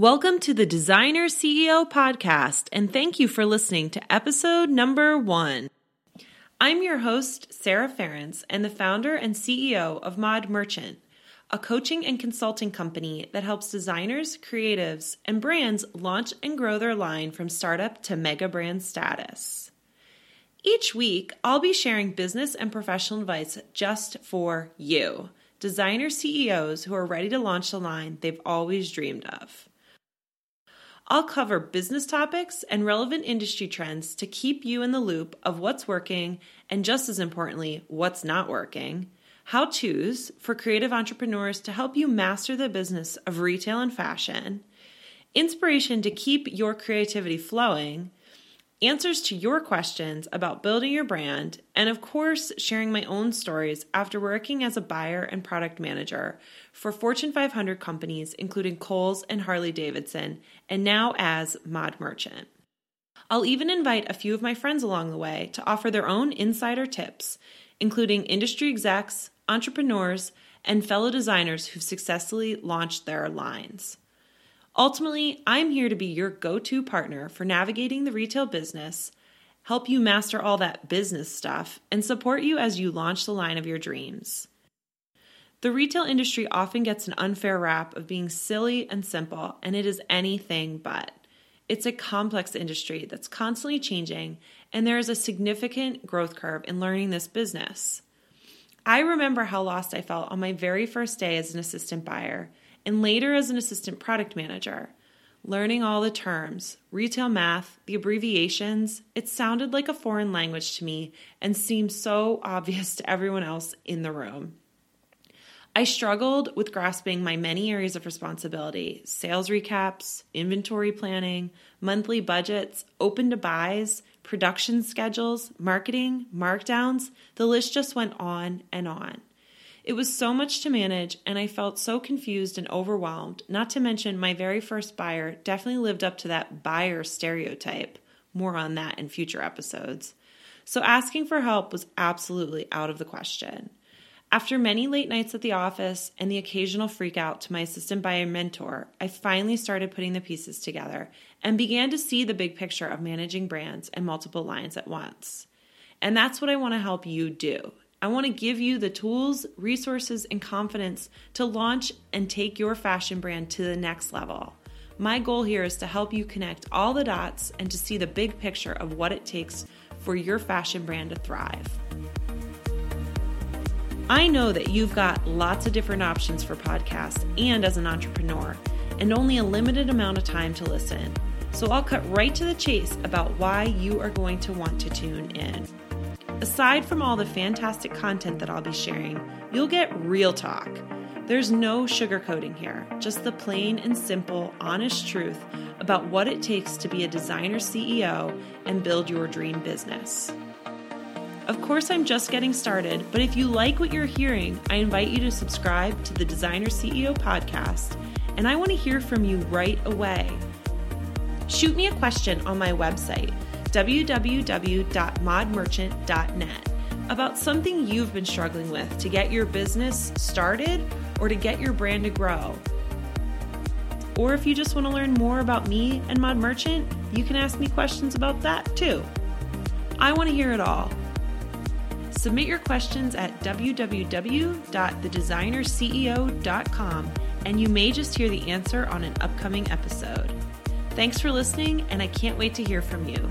Welcome to the Designer CEO podcast, and thank you for listening to episode number one. I'm your host, Sarah Ferrence, and the founder and CEO of Mod Merchant, a coaching and consulting company that helps designers, creatives, and brands launch and grow their line from startup to mega brand status. Each week, I'll be sharing business and professional advice just for you, designer CEOs who are ready to launch the line they've always dreamed of. I'll cover business topics and relevant industry trends to keep you in the loop of what's working and, just as importantly, what's not working. How to's for creative entrepreneurs to help you master the business of retail and fashion. Inspiration to keep your creativity flowing answers to your questions about building your brand, and of course, sharing my own stories after working as a buyer and product manager for Fortune 500 companies, including Kohl's and Harley Davidson, and now as Mod Merchant. I'll even invite a few of my friends along the way to offer their own insider tips, including industry execs, entrepreneurs, and fellow designers who've successfully launched their lines. Ultimately, I'm here to be your go to partner for navigating the retail business, help you master all that business stuff, and support you as you launch the line of your dreams. The retail industry often gets an unfair rap of being silly and simple, and it is anything but. It's a complex industry that's constantly changing, and there is a significant growth curve in learning this business. I remember how lost I felt on my very first day as an assistant buyer and later as an assistant product manager. Learning all the terms, retail math, the abbreviations, it sounded like a foreign language to me and seemed so obvious to everyone else in the room. I struggled with grasping my many areas of responsibility sales recaps, inventory planning, monthly budgets, open to buys, production schedules, marketing, markdowns. The list just went on and on. It was so much to manage, and I felt so confused and overwhelmed. Not to mention, my very first buyer definitely lived up to that buyer stereotype. More on that in future episodes. So, asking for help was absolutely out of the question. After many late nights at the office and the occasional freak out to my assistant buyer mentor, I finally started putting the pieces together and began to see the big picture of managing brands and multiple lines at once. And that's what I want to help you do. I want to give you the tools, resources, and confidence to launch and take your fashion brand to the next level. My goal here is to help you connect all the dots and to see the big picture of what it takes for your fashion brand to thrive. I know that you've got lots of different options for podcasts and as an entrepreneur, and only a limited amount of time to listen. So I'll cut right to the chase about why you are going to want to tune in. Aside from all the fantastic content that I'll be sharing, you'll get real talk. There's no sugarcoating here, just the plain and simple, honest truth about what it takes to be a designer CEO and build your dream business. Of course, I'm just getting started, but if you like what you're hearing, I invite you to subscribe to the Designer CEO podcast, and I want to hear from you right away. Shoot me a question on my website www.modmerchant.net about something you've been struggling with to get your business started or to get your brand to grow. Or if you just want to learn more about me and Mod Merchant, you can ask me questions about that too. I want to hear it all. Submit your questions at www.thedesignerceo.com and you may just hear the answer on an upcoming episode. Thanks for listening, and I can't wait to hear from you.